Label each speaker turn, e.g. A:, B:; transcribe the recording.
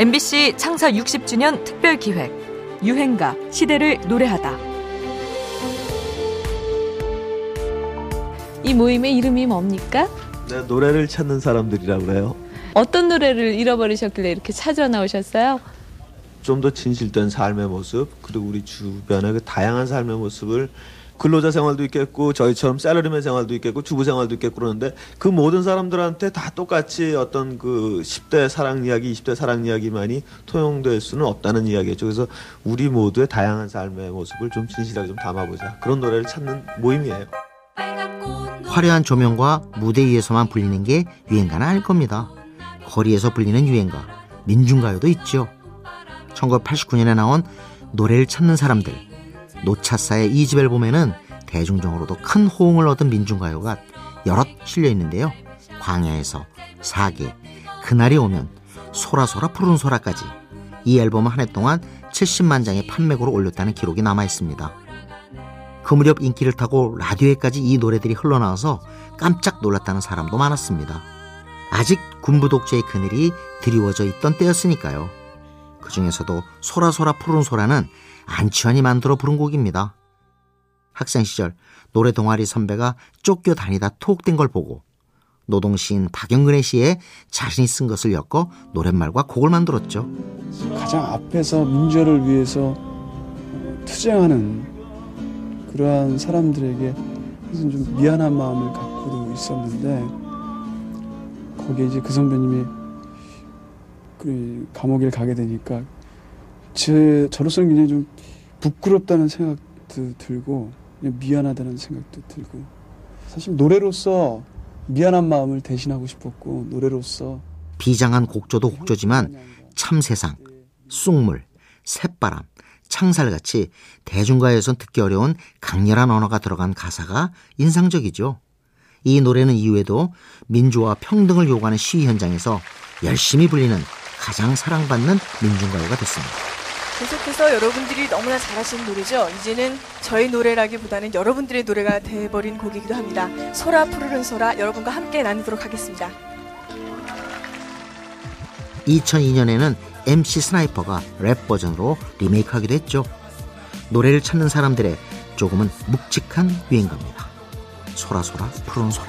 A: MBC 창사 60주년 특별 기획 유행가 시대를 노래하다.
B: 이 모임의 이름이 뭡니까?
C: 네, 노래를 찾는 사람들이라고 그래요.
B: 어떤 노래를 잃어버리셨길래 이렇게 찾아 나오셨어요?
C: 좀 더 진실된 삶의 모습 그리고 우리 주변의 그 다양한 삶의 모습을 근로자 생활도 있겠고 저희처럼 셀러리맨 생활도 있겠고 주부 생활도 있겠고 그러는데 그 모든 사람들한테 다 똑같이 어떤 그 10대 사랑 이야기, 20대 사랑 이야기만이 통용될 수는 없다는 이야기죠. 그래서 우리 모두의 다양한 삶의 모습을 좀 진실하게 좀 담아보자. 그런 노래를 찾는 모임이에요.
D: 화려한 조명과 무대 위에서만 불리는 게 유행가는 아닐 겁니다. 거리에서 불리는 유행가, 민중가요도 있죠. 1989년에 나온 노래를 찾는 사람들, 노차사의 2집 앨범에는 대중적으로도 큰 호응을 얻은 민중가요가 여럿 실려 있는데요. 광야에서 사계, 그날이 오면 소라소라 푸른 소라까지 이 앨범은 한 해 동안 70만 장의 판매고를 올렸다는 기록이 남아 있습니다. 그 무렵 인기를 타고 라디오에까지 이 노래들이 흘러나와서 깜짝 놀랐다는 사람도 많았습니다. 아직 군부 독재의 그늘이 드리워져 있던 때였으니까요. 그 중에서도 소라소라 푸른 소라는 안치환이 만들어 부른 곡입니다. 학생 시절 노래 동아리 선배가 쫓겨 다니다 투옥된 걸 보고 노동시인 박영근의 시에 자신이 쓴 것을 엮어 노랫말과 곡을 만들었죠.
E: 가장 앞에서 민주화를 위해서 투쟁하는 그러한 사람들에게 좀 미안한 마음을 갖고 있었는데 거기에 이제 그 선배님이 그 감옥에 가게 되니까 제 저로서는 굉장히 좀 부끄럽다는 생각도 들고 미안하다는 생각도 들고 사실 노래로서 미안한 마음을 대신하고 싶었고 노래로서
D: 비장한 곡조도 곡조지만 참세상, 쑥물, 새바람, 창살같이 대중가에선 듣기 어려운 강렬한 언어가 들어간 가사가 인상적이죠. 이 노래는 이후에도 민주화 평등을 요구하는 시위 현장에서 열심히 불리는 가장 사랑받는 민중가요가 됐습니다.
F: 계속해서 여러분들이 너무나 잘하시는 노래죠. 이제는 저희 노래라기보다는 여러분들의 노래가 돼버린 곡이기도 합니다. 솔아 푸르른 솔아 여러분과 함께 나누도록 하겠습니다.
D: 2002년에는 MC 스나이퍼가 랩 버전으로 리메이크하기도 했죠. 노래를 찾는 사람들의 조금은 묵직한 유행가입니다. 솔아 솔아
G: 푸르른 솔아.